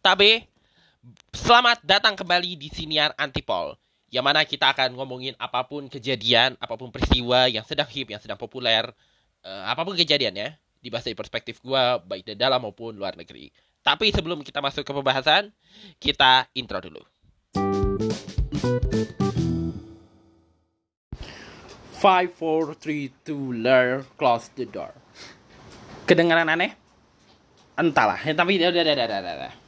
Tabe, selamat datang kembali di Siniar Antipol Yang mana kita akan ngomongin apa pun kejadian, apa pun peristiwa yang sedang hip, yang sedang populer uh, Apa pun kejadiannya, dibahas dari perspektif gue, baik di dalam maupun luar negeri. Tapi sebelum kita masuk ke pembahasan, kita intro dulu. Five, four, three, two, learn, close the door. Kedengaran aneh? Entahlah, ya, tapi udah, udah, udah, udah, udah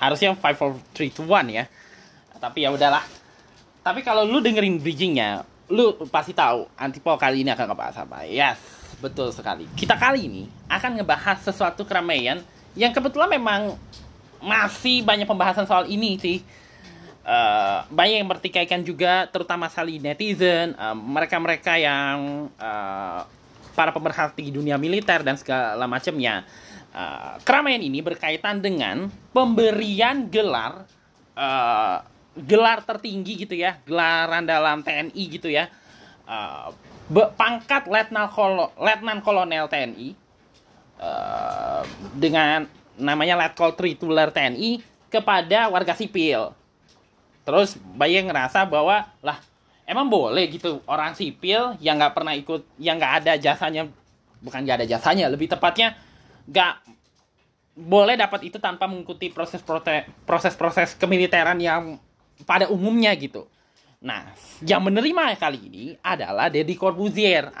harusnya 5 4 3 2 1 ya. Tapi ya udahlah. Tapi kalau lu dengerin bridgingnya lu pasti tahu antipol kali ini akan ngebahas apa. Yes betul sekali. Kita kali ini akan ngebahas sesuatu keramaian yang kebetulan memang masih banyak pembahasan soal ini sih. Uh, banyak yang bertikaikan juga terutama sali netizen mereka mereka-mereka yang uh, para pemerhati dunia militer dan segala macamnya Uh, keramaian ini berkaitan dengan pemberian gelar uh, gelar tertinggi gitu ya, gelaran dalam TNI gitu ya. Uh, pangkat letnan kolo, letnan kolonel TNI uh, dengan namanya letkol trituler TNI kepada warga sipil. Terus Bayang ngerasa bahwa lah emang boleh gitu orang sipil yang nggak pernah ikut, yang nggak ada jasanya, bukan nggak ada jasanya, lebih tepatnya nggak boleh dapat itu tanpa mengikuti proses proses proses kemiliteran yang pada umumnya gitu. Nah, yang menerima kali ini adalah Deddy Corbuzier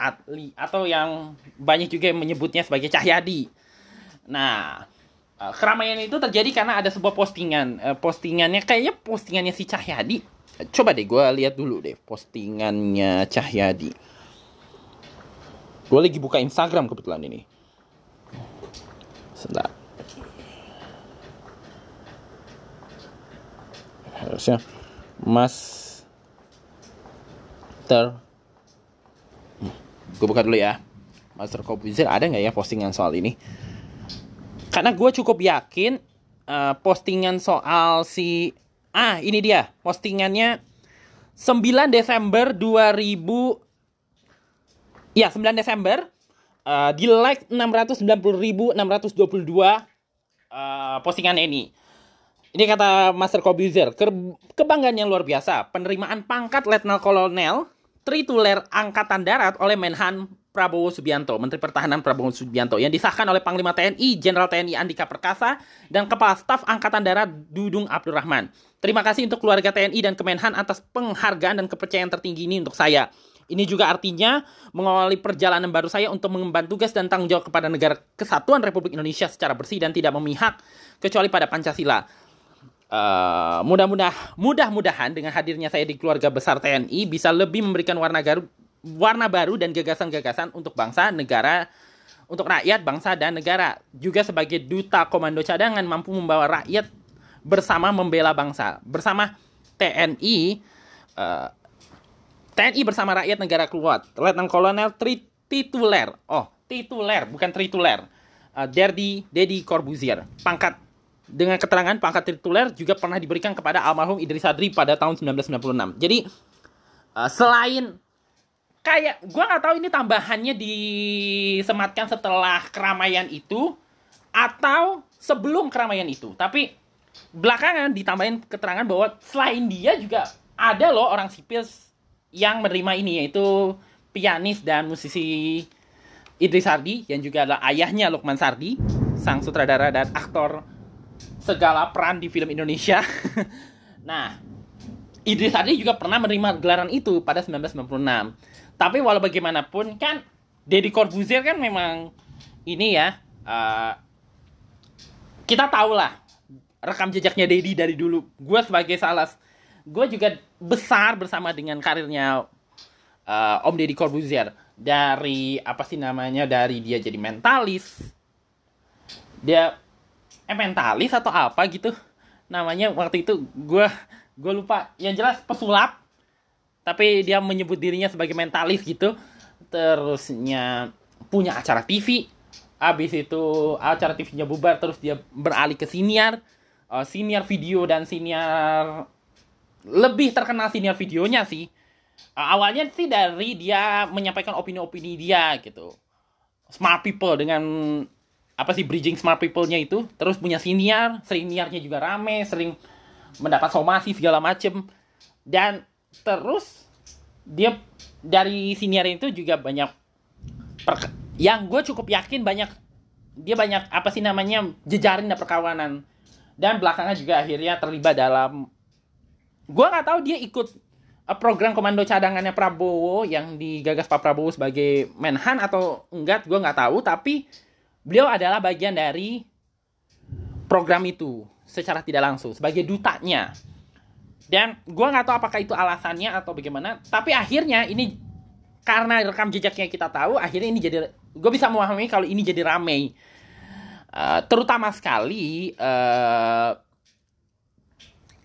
atau yang banyak juga yang menyebutnya sebagai Cahyadi. Nah, eh, keramaian itu terjadi karena ada sebuah postingan. Eh, postingannya kayaknya postingannya si Cahyadi. Coba deh gue lihat dulu deh postingannya Cahyadi. Gue lagi buka Instagram kebetulan ini. Sebentar. Harusnya Master Gue buka dulu ya Master Komposer ada nggak ya postingan soal ini Karena gue cukup yakin uh, Postingan soal si Ah ini dia Postingannya 9 Desember 2000 Ya 9 Desember uh, di like 690.622 uh, postingan ini. Ini kata Master Kobuzer, ke kebanggaan yang luar biasa, penerimaan pangkat Letnan Kolonel Trituler Angkatan Darat oleh Menhan Prabowo Subianto, Menteri Pertahanan Prabowo Subianto, yang disahkan oleh Panglima TNI, Jenderal TNI Andika Perkasa, dan Kepala Staf Angkatan Darat Dudung Abdurrahman. Terima kasih untuk keluarga TNI dan Kemenhan atas penghargaan dan kepercayaan tertinggi ini untuk saya. Ini juga artinya mengawali perjalanan baru saya untuk mengemban tugas dan tanggung jawab kepada negara kesatuan Republik Indonesia secara bersih dan tidak memihak kecuali pada Pancasila. Uh, mudah-mudah mudah-mudahan dengan hadirnya saya di keluarga besar TNI bisa lebih memberikan warna garu, warna baru dan gagasan-gagasan untuk bangsa, negara, untuk rakyat, bangsa dan negara. Juga sebagai duta komando cadangan mampu membawa rakyat bersama membela bangsa. Bersama TNI uh, TNI bersama rakyat negara kuat. Letnan Kolonel tri tituler. Oh, tituler, bukan trituler. Uh, Derdi Dedi Corbuzier. Pangkat dengan keterangan pangkat tituler juga pernah diberikan kepada almarhum Idris Adri pada tahun 1996. Jadi uh, selain kayak gua nggak tahu ini tambahannya disematkan setelah keramaian itu atau sebelum keramaian itu. Tapi belakangan ditambahin keterangan bahwa selain dia juga ada loh orang sipil yang menerima ini yaitu pianis dan musisi Idris Sardi yang juga adalah ayahnya Lukman Sardi, sang sutradara dan aktor segala peran di film Indonesia. nah, Idris Sardi juga pernah menerima gelaran itu pada 1996. Tapi walau bagaimanapun kan Deddy Corbuzier kan memang ini ya uh, kita tahu lah rekam jejaknya Deddy dari dulu. Gue sebagai salah gue juga besar bersama dengan karirnya uh, Om Deddy Corbuzier. Dari apa sih namanya dari dia jadi mentalis. Dia eh mentalis atau apa gitu. Namanya waktu itu gue gue lupa. Yang jelas pesulap. Tapi dia menyebut dirinya sebagai mentalis gitu. Terusnya punya acara TV abis itu acara TV-nya bubar terus dia beralih ke siniar. Uh, siniar video dan siniar lebih terkenal senior videonya sih. Uh, awalnya sih dari dia menyampaikan opini-opini dia gitu. Smart people dengan apa sih bridging smart people-nya itu terus punya senior seniornya juga rame sering mendapat somasi segala macem dan terus dia dari senior itu juga banyak yang gue cukup yakin banyak dia banyak apa sih namanya jejaring dan perkawanan dan belakangan juga akhirnya terlibat dalam gue nggak tahu dia ikut uh, program komando cadangannya Prabowo yang digagas Pak Prabowo sebagai Menhan atau enggak gue nggak tahu. Tapi beliau adalah bagian dari program itu secara tidak langsung sebagai dutanya. Dan gue nggak tahu apakah itu alasannya atau bagaimana tapi akhirnya ini karena rekam jejaknya kita tahu akhirnya ini jadi gue bisa memahami kalau ini jadi ramai. Uh, terutama sekali uh,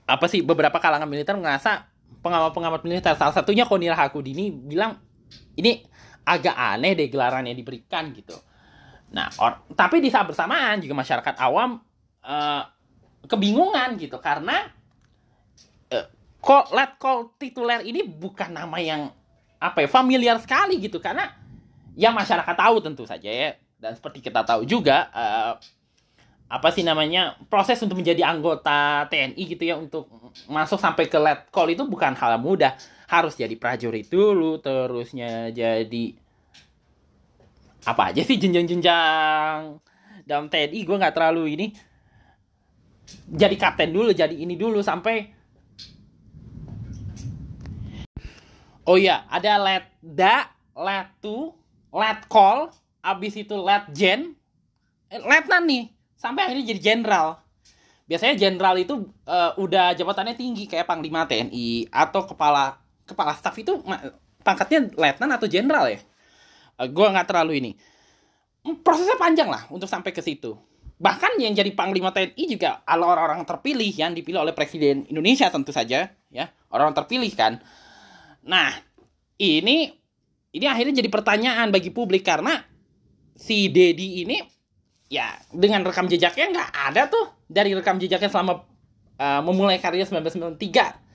apa sih beberapa kalangan militer merasa pengamat-pengamat militer salah satunya Konir Hakudini bilang ini agak aneh deh gelaran yang diberikan gitu. Nah, or, tapi di saat bersamaan juga masyarakat awam uh, kebingungan gitu karena uh, let call tituler ini bukan nama yang apa ya familiar sekali gitu karena yang masyarakat tahu tentu saja ya dan seperti kita tahu juga uh, apa sih namanya proses untuk menjadi anggota TNI gitu ya untuk masuk sampai ke let call itu bukan hal mudah. Harus jadi prajurit dulu terusnya jadi apa aja sih jenjang-jenjang dalam TNI gue nggak terlalu ini. Jadi kapten dulu jadi ini dulu sampai oh iya ada let da let to let call abis itu let gen. Eh, letnan nih sampai akhirnya jadi jenderal. Biasanya jenderal itu uh, udah jabatannya tinggi kayak panglima TNI atau kepala kepala staf itu pangkatnya letnan atau jenderal ya? Uh, eh, gue nggak terlalu ini. Hmm, prosesnya panjang lah untuk sampai ke situ. Bahkan yang jadi panglima TNI juga adalah orang-orang terpilih yang dipilih oleh presiden Indonesia tentu saja ya. Orang terpilih kan. Nah ini ini akhirnya jadi pertanyaan bagi publik karena si Dedi ini ya dengan rekam jejaknya nggak ada tuh dari rekam jejaknya selama uh, memulai karir 1993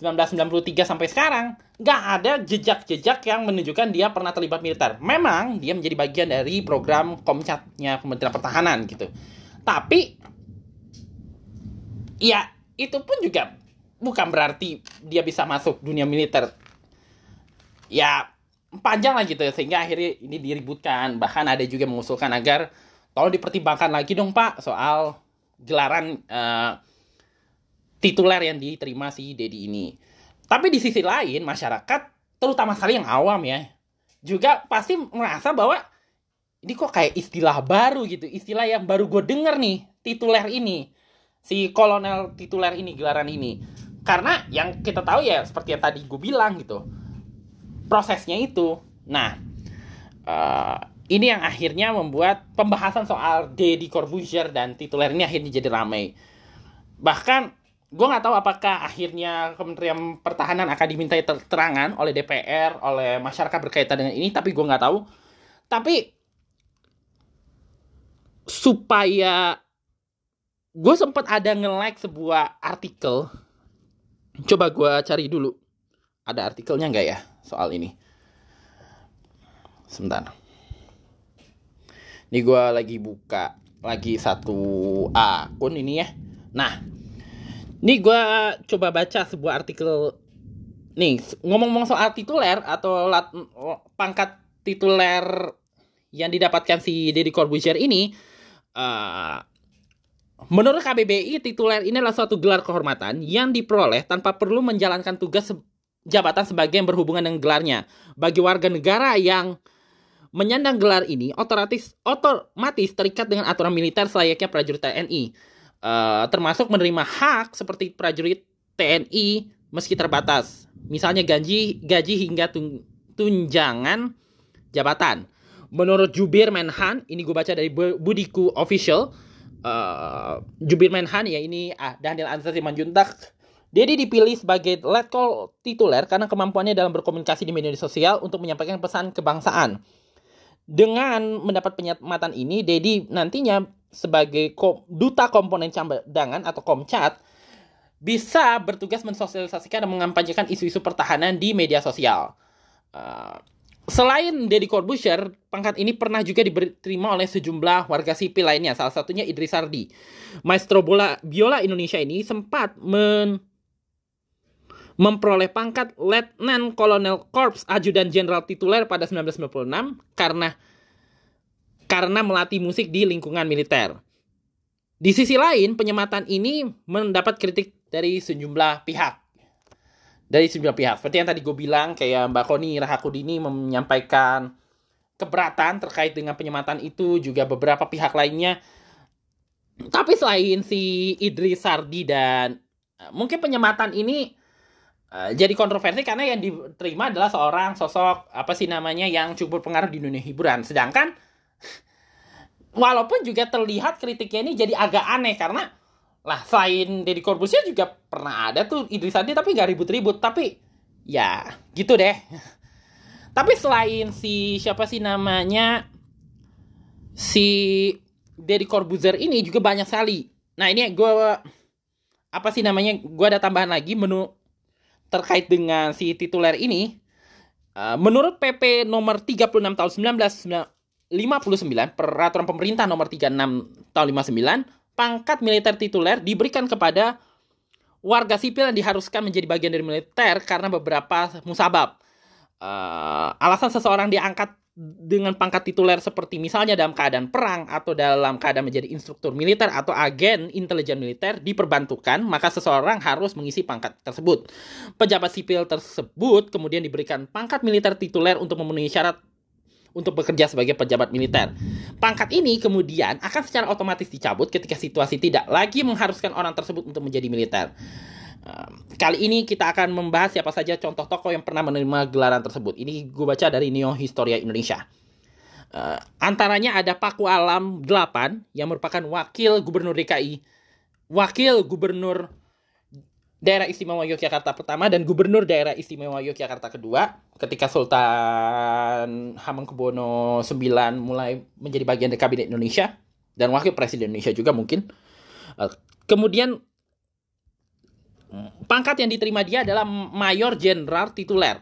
1993 sampai sekarang nggak ada jejak-jejak yang menunjukkan dia pernah terlibat militer. Memang dia menjadi bagian dari program Komcatnya Kementerian Pertahanan gitu. Tapi ya itu pun juga bukan berarti dia bisa masuk dunia militer. Ya panjang lah gitu sehingga akhirnya ini diributkan. Bahkan ada juga mengusulkan agar tolong dipertimbangkan lagi dong Pak soal gelaran uh, tituler yang diterima si Dedi ini. Tapi di sisi lain masyarakat terutama sekali yang awam ya juga pasti merasa bahwa ini kok kayak istilah baru gitu, istilah yang baru gue denger nih tituler ini si kolonel tituler ini gelaran ini. Karena yang kita tahu ya seperti yang tadi gue bilang gitu prosesnya itu. Nah, uh, ini yang akhirnya membuat pembahasan soal Deddy Corbuzier dan tituler ini akhirnya jadi ramai. Bahkan gue nggak tahu apakah akhirnya Kementerian Pertahanan akan dimintai keterangan oleh DPR, oleh masyarakat berkaitan dengan ini, tapi gue nggak tahu. Tapi supaya gue sempat ada nge-like sebuah artikel, coba gue cari dulu. Ada artikelnya nggak ya soal ini? Sebentar. Ini gue lagi buka lagi satu akun ini ya. Nah, ini gue coba baca sebuah artikel. Nih, ngomong-ngomong soal tituler atau lat, pangkat tituler yang didapatkan si Deddy Corbuzier ini, uh, menurut KBBI tituler ini adalah suatu gelar kehormatan yang diperoleh tanpa perlu menjalankan tugas jabatan sebagai yang berhubungan dengan gelarnya. Bagi warga negara yang Menyandang gelar ini otomatis otomatis terikat dengan aturan militer selayaknya prajurit TNI, uh, eh, termasuk menerima hak seperti prajurit TNI meski terbatas, misalnya gaji gaji hingga tun, tunjangan jabatan. Menurut Jubir Menhan, ini gue baca dari Budiku Official, uh, Jubir Menhan ya ini ah, Daniel Ansar Simanjuntak Dedi dipilih sebagai letkol tituler karena kemampuannya dalam berkomunikasi di media sosial untuk menyampaikan pesan kebangsaan. Dengan mendapat penyematan ini, Dedi nantinya sebagai duta komponen cadangan atau Komcat bisa bertugas mensosialisasikan dan mengampanyekan isu-isu pertahanan di media sosial. Uh, Selain Deddy Corbuzier, pangkat ini pernah juga diterima oleh sejumlah warga sipil lainnya, salah satunya Idris Sardi. Maestro bola biola Indonesia ini sempat men memperoleh pangkat Letnan Kolonel Korps Ajudan Jenderal Tituler pada 1996 karena karena melatih musik di lingkungan militer. Di sisi lain, penyematan ini mendapat kritik dari sejumlah pihak dari sejumlah pihak. Seperti yang tadi gue bilang, kayak Mbak Koni Rahakudini menyampaikan keberatan terkait dengan penyematan itu, juga beberapa pihak lainnya. Tapi selain si Idris Sardi dan uh, mungkin penyematan ini uh, jadi kontroversi karena yang diterima adalah seorang sosok apa sih namanya yang cukup berpengaruh di dunia hiburan. Sedangkan walaupun juga terlihat kritiknya ini jadi agak aneh karena lah selain Deddy Corbuzier juga pernah ada tuh Idris Adi tapi nggak ribut-ribut. Tapi ya gitu deh. Tapi selain si siapa sih namanya si Deddy Corbuzier ini juga banyak sekali. Nah ini gue apa sih namanya gue ada tambahan lagi menu terkait dengan si tituler ini uh, menurut PP nomor 36 tahun 1959 peraturan pemerintah nomor 36 tahun 59 pangkat militer tituler diberikan kepada warga sipil yang diharuskan menjadi bagian dari militer karena beberapa musabab. Uh, alasan seseorang diangkat dengan pangkat tituler seperti misalnya dalam keadaan perang atau dalam keadaan menjadi instruktur militer atau agen intelijen militer diperbantukan, maka seseorang harus mengisi pangkat tersebut. Pejabat sipil tersebut kemudian diberikan pangkat militer tituler untuk memenuhi syarat untuk bekerja sebagai pejabat militer. Pangkat ini kemudian akan secara otomatis dicabut ketika situasi tidak lagi mengharuskan orang tersebut untuk menjadi militer. Kali ini kita akan membahas siapa saja contoh tokoh yang pernah menerima gelaran tersebut. Ini gue baca dari Neo Historia Indonesia. Uh, antaranya ada Paku Alam 8 yang merupakan wakil gubernur DKI, wakil gubernur daerah istimewa Yogyakarta pertama dan gubernur daerah istimewa Yogyakarta kedua ketika Sultan Hamengkubuwono IX mulai menjadi bagian dari kabinet Indonesia dan wakil presiden Indonesia juga mungkin eh, kemudian pangkat yang diterima dia adalah mayor jenderal tituler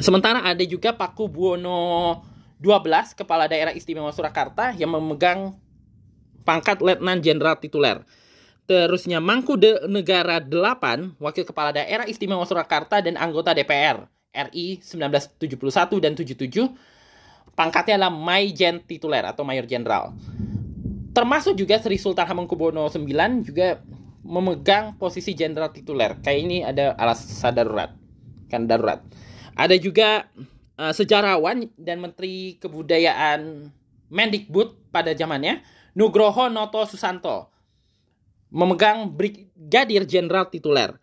sementara ada juga Paku Buwono 12 kepala daerah istimewa Surakarta yang memegang pangkat letnan jenderal tituler Terusnya Mangku de Negara 8, Wakil Kepala Daerah Istimewa Surakarta dan anggota DPR RI 1971 dan 77. Pangkatnya adalah Maijen tituler atau Mayor Jenderal. Termasuk juga Sri Sultan Hamengkubuwono IX juga memegang posisi jenderal tituler. Kayak ini ada alas darurat. Kan darurat. Ada juga uh, sejarawan dan Menteri Kebudayaan Mendikbud pada zamannya Nugroho Noto Susanto memegang Brigadir Jenderal tituler.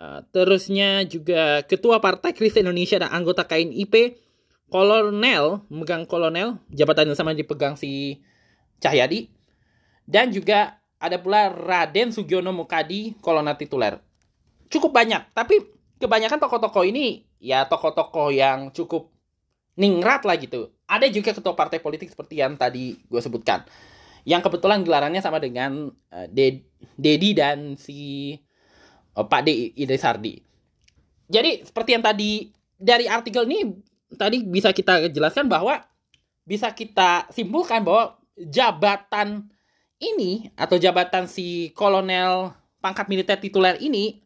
Uh, terusnya juga Ketua Partai Kristen Indonesia dan anggota KNIP Kolonel, memegang kolonel, jabatan yang sama dipegang si Cahyadi. Dan juga ada pula Raden Sugiono Mukadi, kolonel tituler. Cukup banyak, tapi kebanyakan tokoh-tokoh ini ya tokoh-tokoh yang cukup ningrat lah gitu. Ada juga ketua partai politik seperti yang tadi gue sebutkan yang kebetulan gelarannya sama dengan uh, Dedi dan si uh, Pak D Idris Sardi. Jadi seperti yang tadi dari artikel ini tadi bisa kita jelaskan bahwa bisa kita simpulkan bahwa jabatan ini atau jabatan si kolonel pangkat militer tituler ini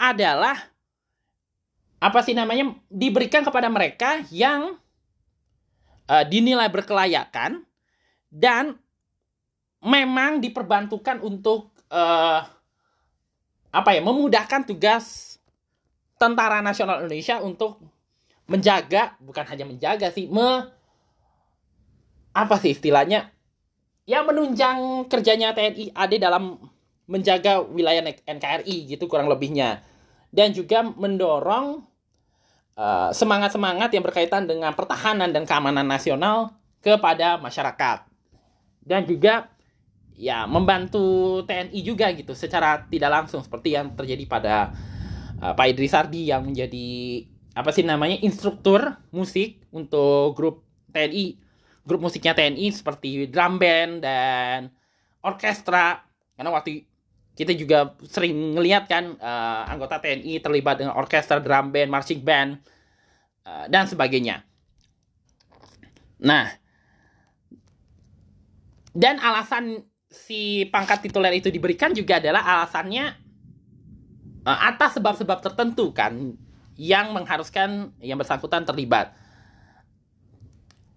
adalah apa sih namanya diberikan kepada mereka yang uh, dinilai berkelayakan dan memang diperbantukan untuk uh, apa ya memudahkan tugas tentara nasional Indonesia untuk menjaga bukan hanya menjaga sih me apa sih istilahnya ya menunjang kerjanya TNI AD dalam menjaga wilayah NKRI gitu kurang lebihnya. Dan juga mendorong uh, semangat-semangat yang berkaitan dengan pertahanan dan keamanan nasional kepada masyarakat. Dan juga ya membantu TNI juga gitu secara tidak langsung seperti yang terjadi pada uh, Pak Idris Sardi yang menjadi apa sih namanya instruktur musik untuk grup TNI grup musiknya TNI seperti drum band dan orkestra karena waktu kita juga sering ngelihat kan uh, anggota TNI terlibat dengan orkestra drum band marching band uh, dan sebagainya. Nah, dan alasan si pangkat tituler itu diberikan juga adalah alasannya uh, atas sebab-sebab tertentu kan yang mengharuskan yang bersangkutan terlibat.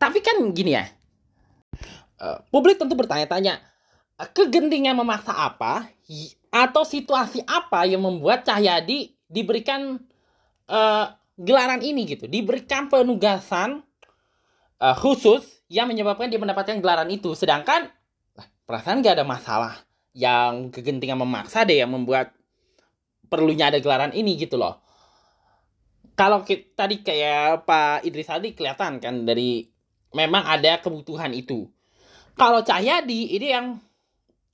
Tapi kan gini ya, uh, publik tentu bertanya-tanya, kegentingan memaksa apa atau situasi apa yang membuat Cahyadi diberikan uh, gelaran ini gitu, diberikan penugasan uh, khusus yang menyebabkan dia mendapatkan gelaran itu. Sedangkan perasaan gak ada masalah yang kegentingan memaksa deh yang membuat perlunya ada gelaran ini gitu loh. Kalau tadi kayak Pak Idris tadi kelihatan kan dari memang ada kebutuhan itu. Kalau Cahyadi ini yang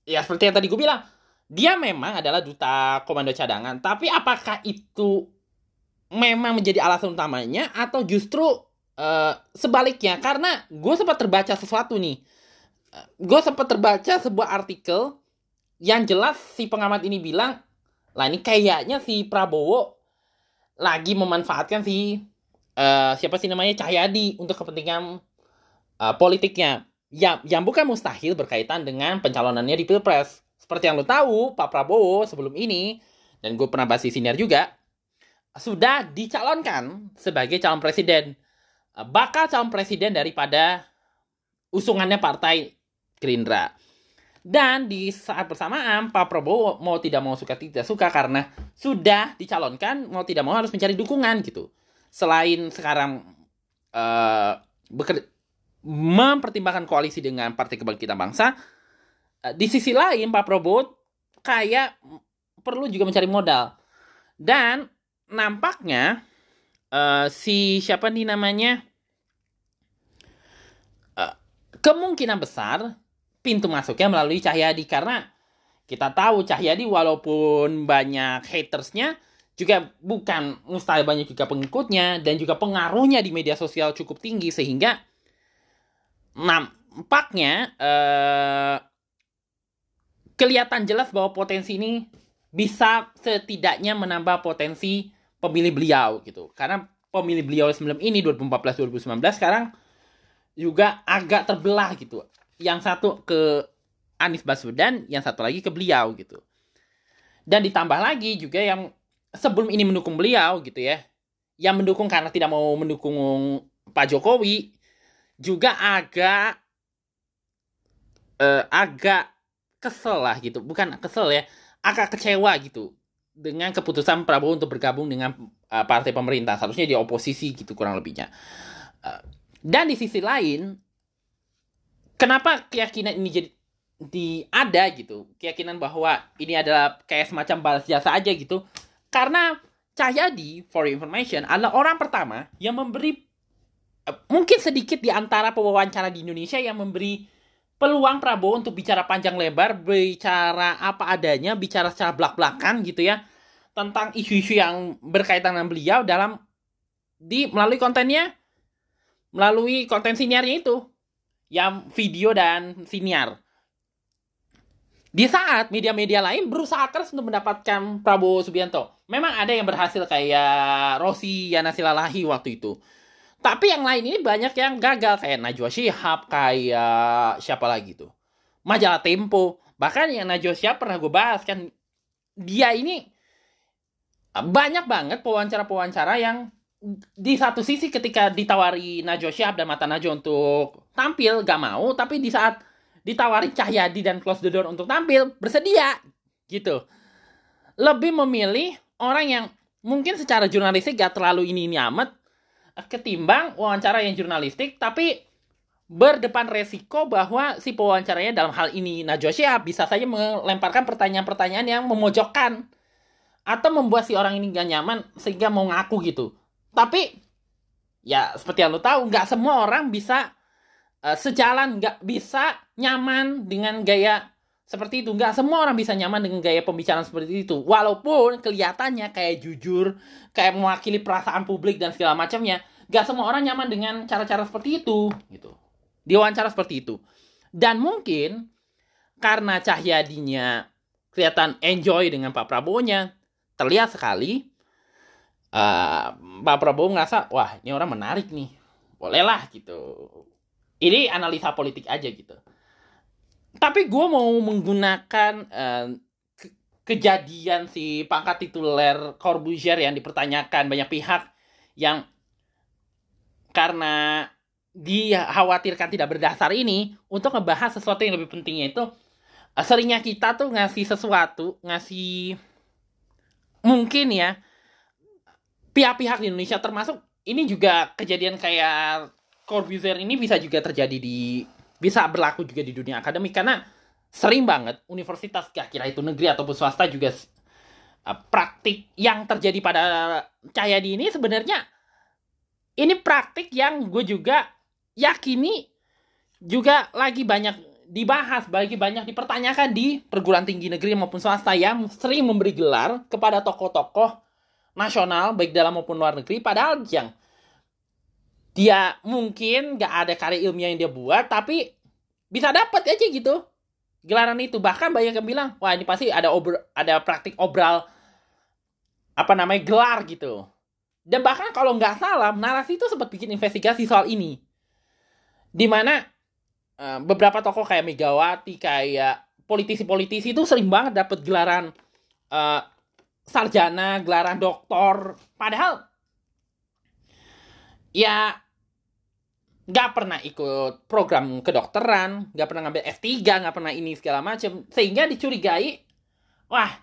ya seperti yang tadi gue bilang dia memang adalah duta komando cadangan, tapi apakah itu memang menjadi alasan utamanya atau justru uh, sebaliknya? Karena gue sempat terbaca sesuatu nih, uh, gue sempat terbaca sebuah artikel yang jelas si pengamat ini bilang, lah ini kayaknya si Prabowo lagi memanfaatkan si uh, siapa sih namanya Cahyadi untuk kepentingan uh, politiknya. Ya, yang bukan mustahil berkaitan dengan pencalonannya di pilpres seperti yang lo tahu, Pak Prabowo sebelum ini, dan gue pernah bahas di siniar juga, sudah dicalonkan sebagai calon presiden. Bakal calon presiden daripada usungannya partai Gerindra. Dan di saat bersamaan, Pak Prabowo mau tidak mau suka tidak suka karena sudah dicalonkan, mau tidak mau harus mencari dukungan gitu. Selain sekarang uh, mempertimbangkan koalisi dengan Partai Kebangkitan Bangsa, Eh, di sisi lain Pak Prabowo kayak perlu juga mencari modal. Dan nampaknya uh, si siapa nih namanya? Uh, kemungkinan besar pintu masuknya melalui Cahyadi karena kita tahu Cahyadi walaupun banyak hatersnya juga bukan mustahil banyak juga pengikutnya dan juga pengaruhnya di media sosial cukup tinggi sehingga nampaknya uh, kelihatan jelas bahwa potensi ini bisa setidaknya menambah potensi pemilih beliau gitu. Karena pemilih beliau sebelum ini 2014 2019 sekarang juga agak terbelah gitu. Yang satu ke Anies Baswedan, yang satu lagi ke beliau gitu. Dan ditambah lagi juga yang sebelum ini mendukung beliau gitu ya. Yang mendukung karena tidak mau mendukung Pak Jokowi juga agak uh, agak kesel lah gitu. Bukan kesel ya agak kecewa gitu dengan keputusan Prabowo untuk bergabung dengan uh, partai pemerintah. Seharusnya di oposisi gitu kurang lebihnya. Uh, dan di sisi lain kenapa keyakinan ini jadi di ada gitu? Keyakinan bahwa ini adalah kayak semacam balas jasa aja gitu. Karena Cahyadi for information adalah orang pertama yang memberi mungkin sedikit di antara pewawancara di Indonesia yang memberi peluang Prabowo untuk bicara panjang lebar, bicara apa adanya, bicara secara belak-belakan gitu ya tentang isu-isu yang berkaitan dengan beliau dalam di melalui kontennya melalui konten siniarnya itu yang video dan siniar. Di saat media-media lain berusaha keras untuk mendapatkan Prabowo Subianto. Memang ada yang berhasil kayak Rosi Yana Silalahi waktu itu tapi yang lain ini banyak yang gagal kayak Najwa Shihab, kayak siapa lagi tuh? Majalah Tempo. Bahkan yang Najwa Shihab pernah gue bahas kan dia ini banyak banget pewawancara-pewawancara yang di satu sisi ketika ditawari Najwa Shihab dan Mata Najwa untuk tampil gak mau, tapi di saat ditawari Cahyadi dan Close the Door untuk tampil bersedia gitu. Lebih memilih orang yang mungkin secara jurnalistik gak terlalu ini ini amat, ketimbang wawancara yang jurnalistik tapi berdepan resiko bahwa si pewawancaranya dalam hal ini Najwa Shihab bisa saja melemparkan pertanyaan-pertanyaan yang memojokkan atau membuat si orang ini gak nyaman sehingga mau ngaku gitu. Tapi ya seperti yang lo tahu nggak semua orang bisa uh, sejalan nggak bisa nyaman dengan gaya seperti itu. Nggak semua orang bisa nyaman dengan gaya pembicaraan seperti itu. Walaupun kelihatannya kayak jujur kayak mewakili perasaan publik dan segala macamnya nggak semua orang nyaman dengan cara-cara seperti itu gitu. Diwawancara seperti itu. Dan mungkin karena Cahyadinya kelihatan enjoy dengan Pak Prabowo nya terlihat sekali uh, Pak Prabowo ngerasa wah ini orang menarik nih. Bolehlah gitu. Ini analisa politik aja gitu tapi gue mau menggunakan uh, ke kejadian si pangkat tituler Corbusier yang dipertanyakan. Banyak pihak yang karena dikhawatirkan tidak berdasar ini untuk ngebahas sesuatu yang lebih pentingnya itu uh, seringnya kita tuh ngasih sesuatu ngasih mungkin ya pihak-pihak di Indonesia termasuk ini juga kejadian kayak Corbusier ini bisa juga terjadi di bisa berlaku juga di dunia akademik. Karena sering banget universitas gak kira itu negeri ataupun swasta juga uh, praktik yang terjadi pada Cahyadi ini sebenarnya ini praktik yang gue juga yakini juga lagi banyak dibahas, bagi banyak dipertanyakan di perguruan tinggi negeri maupun swasta yang sering memberi gelar kepada tokoh-tokoh nasional baik dalam maupun luar negeri. Padahal yang dia mungkin gak ada karya ilmiah yang dia buat tapi bisa dapat aja gitu. Gelaran itu. Bahkan banyak yang bilang wah ini pasti ada obr ada praktik obral apa namanya gelar gitu. Dan bahkan kalau nggak salah narasi itu sempat bikin investigasi soal ini. Di mana uh, beberapa tokoh kayak Megawati kayak politisi-politisi itu sering banget dapat gelaran uh, sarjana gelaran doktor. Padahal ya nggak pernah ikut program kedokteran, nggak pernah ngambil S3, nggak pernah ini segala macam, sehingga dicurigai, wah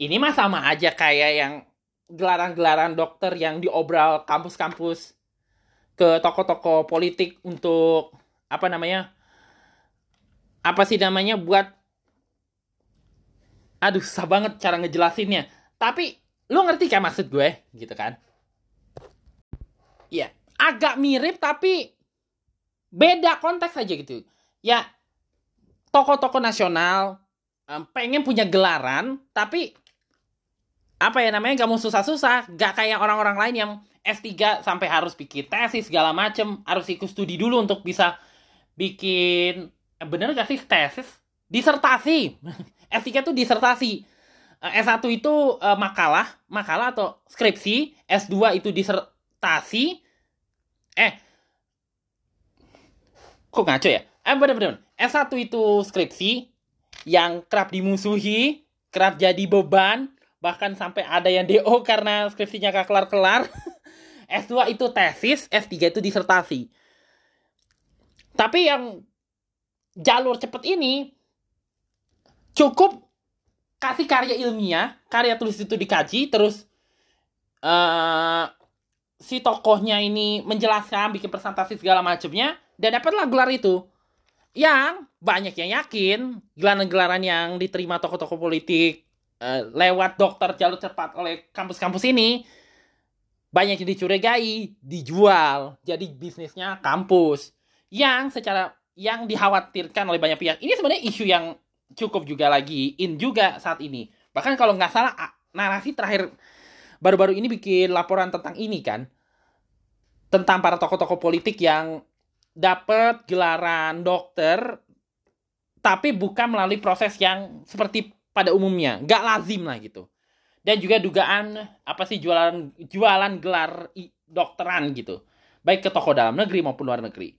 ini mah sama aja kayak yang gelaran-gelaran dokter yang diobral kampus-kampus ke toko-toko politik untuk apa namanya apa sih namanya buat aduh susah banget cara ngejelasinnya. Tapi lu ngerti kan maksud gue? Gitu kan? Ya agak mirip tapi beda konteks aja gitu. Ya toko-toko nasional pengen punya gelaran tapi apa ya namanya gak mau susah-susah. Gak kayak orang-orang lain yang S3 sampai harus bikin tesis segala macem. Harus ikut studi dulu untuk bisa bikin eh, bener gak sih tesis? Disertasi. S3 tuh disertasi. Eh, S1 itu uh, makalah makalah atau skripsi. S2 itu disertasi eh kok ngaco ya? Eh bener-bener. S1 itu skripsi yang kerap dimusuhi, kerap jadi beban, bahkan sampai ada yang DO karena skripsinya gak kelar-kelar. S2 itu tesis, S3 itu disertasi. Tapi yang jalur cepet ini cukup kasih karya ilmiah, karya tulis itu dikaji, terus uh, si tokohnya ini menjelaskan, bikin presentasi segala macamnya, dan dapatlah gelar itu. Yang banyak yang yakin gelaran-gelaran yang diterima tokoh-tokoh politik uh, lewat dokter jalur cepat oleh kampus-kampus ini banyak yang dicurigai dijual jadi bisnisnya kampus. Yang secara yang dikhawatirkan oleh banyak pihak ini sebenarnya isu yang cukup juga lagi in juga saat ini. Bahkan kalau nggak salah narasi terakhir baru-baru ini bikin laporan tentang ini kan. Tentang para tokoh-tokoh politik yang dapat gelaran dokter tapi bukan melalui proses yang seperti pada umumnya. Nggak lazim lah gitu. Dan juga dugaan apa sih jualan jualan gelar dokteran gitu. Baik ke toko dalam negeri maupun luar negeri.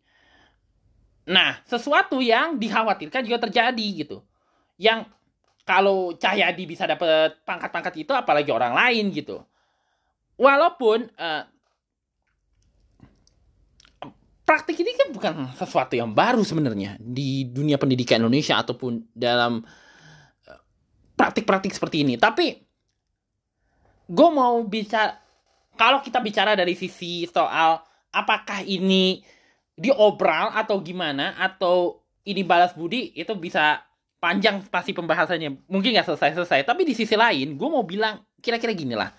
Nah sesuatu yang dikhawatirkan juga terjadi gitu. Yang kalau Cahyadi bisa dapat pangkat-pangkat itu apalagi orang lain gitu walaupun uh, praktik ini kan bukan sesuatu yang baru sebenarnya di dunia pendidikan Indonesia ataupun dalam eh, praktik-praktik seperti ini. Tapi gue mau bicara kalau kita bicara dari sisi soal apakah ini diobral atau gimana atau ini balas budi itu bisa panjang pasti pembahasannya mungkin nggak selesai selesai tapi di sisi lain gue mau bilang kira-kira gini lah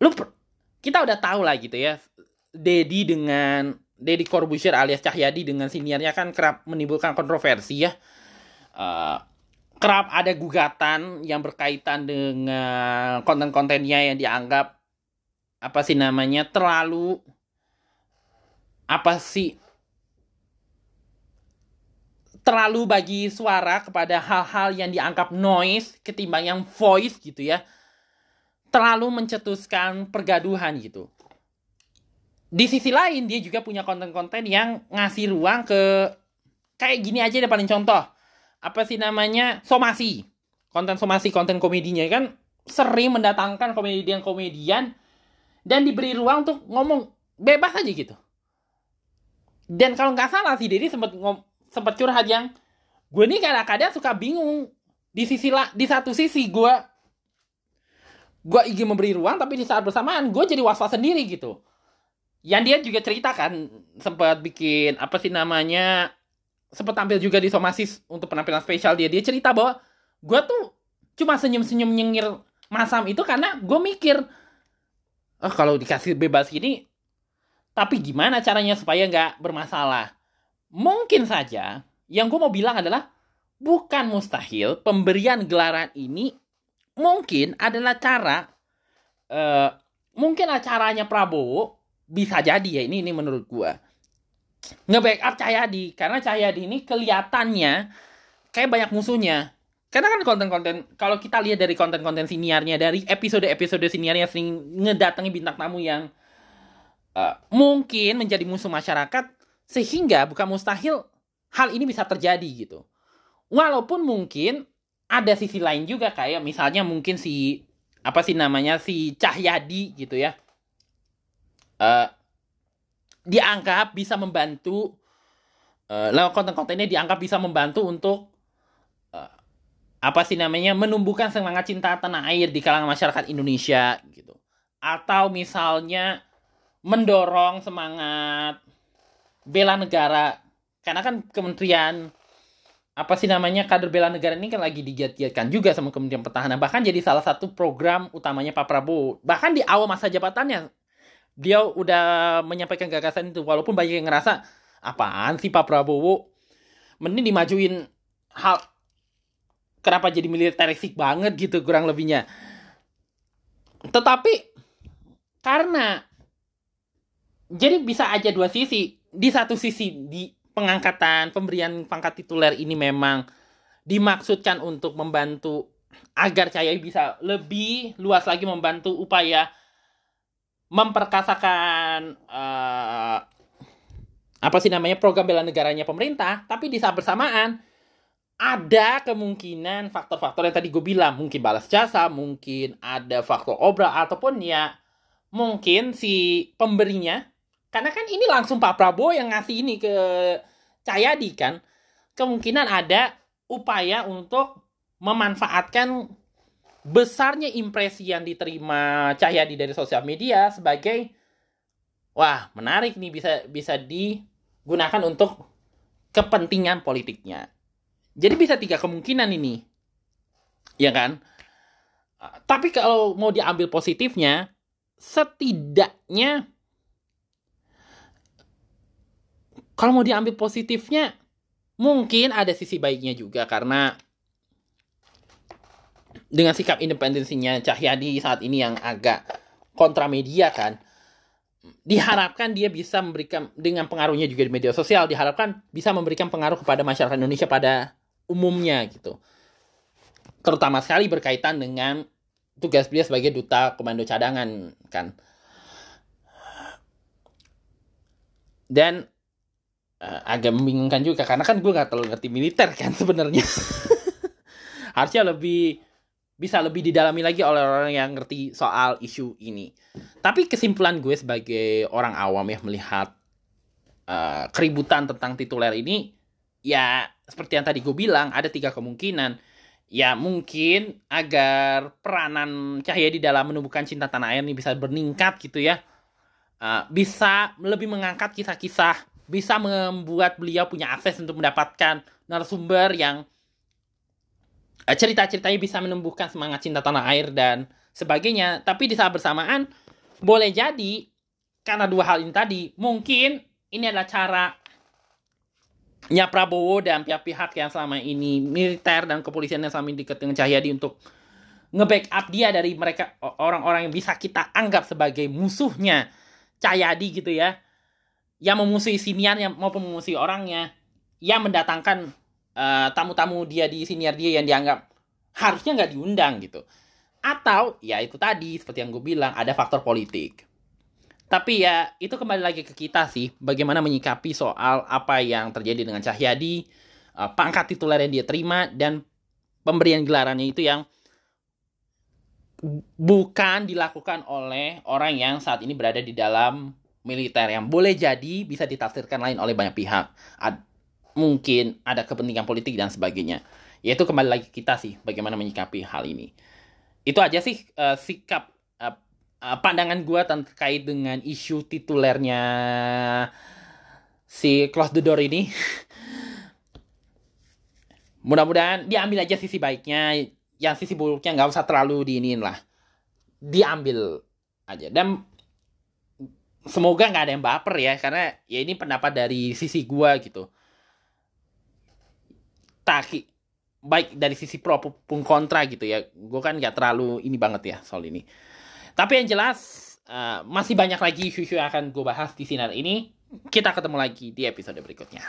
lu kita udah tahu lah gitu ya Dedi dengan Dedi Corbusier alias Cahyadi dengan siniarnya kan kerap menimbulkan kontroversi ya. Uh, kerap ada gugatan yang berkaitan dengan konten-kontennya yang dianggap apa sih namanya terlalu apa sih terlalu bagi suara kepada hal-hal yang dianggap noise ketimbang yang voice gitu ya terlalu mencetuskan pergaduhan gitu. Di sisi lain dia juga punya konten-konten yang ngasih ruang ke kayak gini aja deh paling contoh. Apa sih namanya? Somasi. Konten somasi, konten komedinya kan sering mendatangkan komedian-komedian dan diberi ruang untuk ngomong bebas aja gitu. Dan kalau nggak salah si Dedi sempat sempat curhat yang gue nih kadang-kadang suka bingung di sisi lah di satu sisi gue gue ingin memberi ruang tapi di saat bersamaan gue jadi was-was sendiri gitu. Yang dia juga ceritakan sempat bikin apa sih namanya sempat tampil juga di Somasis untuk penampilan spesial dia. Dia cerita bahwa gue tuh cuma senyum-senyum nyengir masam itu karena gue mikir oh, kalau dikasih bebas gini tapi gimana caranya supaya nggak bermasalah? Mungkin saja yang gue mau bilang adalah bukan mustahil pemberian gelaran ini mungkin adalah cara uh, mungkin acaranya Prabowo bisa jadi ya ini ini menurut gua. Nge-backup Cahyadi karena Cahyadi ini kelihatannya kayak banyak musuhnya. Karena kan konten-konten kalau kita lihat dari konten-konten siniarnya dari episode-episode siniarnya sering ngedatangi bintang tamu yang uh, mungkin menjadi musuh masyarakat sehingga bukan mustahil hal ini bisa terjadi gitu. Walaupun mungkin ada sisi lain juga kayak misalnya mungkin si apa sih namanya si Cahyadi gitu ya. Uh, dianggap bisa membantu uh, konten-kontennya dianggap bisa membantu untuk uh, apa sih namanya menumbuhkan semangat cinta tanah air di kalangan masyarakat Indonesia gitu. Atau misalnya mendorong semangat bela negara. Karena kan Kementerian apa sih namanya kader bela negara ini kan lagi digiat-giatkan juga sama Kementerian Pertahanan. Bahkan jadi salah satu program utamanya Pak Prabowo. Bahkan di awal masa jabatannya dia udah menyampaikan gagasan itu. Walaupun banyak yang ngerasa apaan sih Pak Prabowo? Mending dimajuin hal kenapa jadi militeristik banget gitu kurang lebihnya. Tetapi karena jadi bisa aja dua sisi. Di satu sisi di pengangkatan pemberian pangkat tituler ini memang dimaksudkan untuk membantu agar Cahaya bisa lebih luas lagi membantu upaya memperkasakan uh, apa sih namanya program bela negaranya pemerintah, tapi di saat bersamaan ada kemungkinan faktor-faktor yang tadi gue bilang mungkin balas jasa, mungkin ada faktor obra ataupun ya mungkin si pemberinya karena kan ini langsung Pak Prabowo yang ngasih ini ke Cahyadi kan. Kemungkinan ada upaya untuk memanfaatkan besarnya impresi yang diterima Cahyadi dari sosial media sebagai wah menarik nih bisa bisa digunakan untuk kepentingan politiknya. Jadi bisa tiga kemungkinan ini, ya kan? Tapi kalau mau diambil positifnya, setidaknya kalau mau diambil positifnya mungkin ada sisi baiknya juga karena dengan sikap independensinya Cahyadi saat ini yang agak kontra media kan diharapkan dia bisa memberikan dengan pengaruhnya juga di media sosial diharapkan bisa memberikan pengaruh kepada masyarakat Indonesia pada umumnya gitu. Terutama sekali berkaitan dengan tugas beliau sebagai duta komando cadangan kan. Dan uh, agak membingungkan juga karena kan gue nggak terlalu ngerti militer kan sebenarnya. Harusnya lebih bisa lebih didalami lagi oleh orang yang ngerti soal isu ini. Tapi kesimpulan gue sebagai orang awam ya melihat uh, keributan tentang tituler ini ya seperti yang tadi gue bilang ada tiga kemungkinan. Ya mungkin agar peranan cahaya di dalam menumbuhkan cinta tanah air ini bisa meningkat gitu ya. Uh, bisa lebih mengangkat kisah-kisah bisa membuat beliau punya akses untuk mendapatkan narasumber yang uh, cerita-ceritanya bisa menumbuhkan semangat cinta tanah air dan sebagainya. Tapi di saat bersamaan boleh jadi karena dua hal ini tadi mungkin ini adalah cara nya Prabowo dan pihak-pihak yang selama ini militer dan kepolisian yang selama ini dekat dengan Cahyadi untuk nge-backup dia dari mereka orang-orang yang bisa kita anggap sebagai musuhnya Cahyadi gitu ya yang memusuhi siniar yang maupun memusuhi orangnya yang mendatangkan eh, tamu-tamu dia di siniar dia yang dianggap harusnya nggak diundang gitu Atau ya itu tadi seperti yang gue bilang ada faktor politik. Tapi ya itu kembali lagi ke kita sih bagaimana menyikapi soal apa yang terjadi dengan Cahyadi, uh, pangkat tituler yang dia terima dan pemberian gelarannya itu yang bukan dilakukan oleh orang yang saat ini berada di dalam militer yang boleh jadi bisa ditafsirkan lain oleh banyak pihak. Ad, mungkin ada kepentingan politik dan sebagainya. Yaitu kembali lagi kita sih bagaimana menyikapi hal ini. Itu aja sih uh, sikap uh, uh, pandangan gue terkait dengan isu titulernya si close the door ini. Mudah-mudahan diambil aja sisi baiknya, yang sisi buruknya nggak usah terlalu diinin lah. Diambil aja. Dan semoga nggak ada yang baper ya, karena ya ini pendapat dari sisi gue gitu. Taki baik dari sisi pro pun kontra gitu ya. Gue kan nggak terlalu ini banget ya soal ini. Tapi yang jelas uh, masih banyak lagi isu-isu yang akan gue bahas di sinar ini. Kita ketemu lagi di episode berikutnya.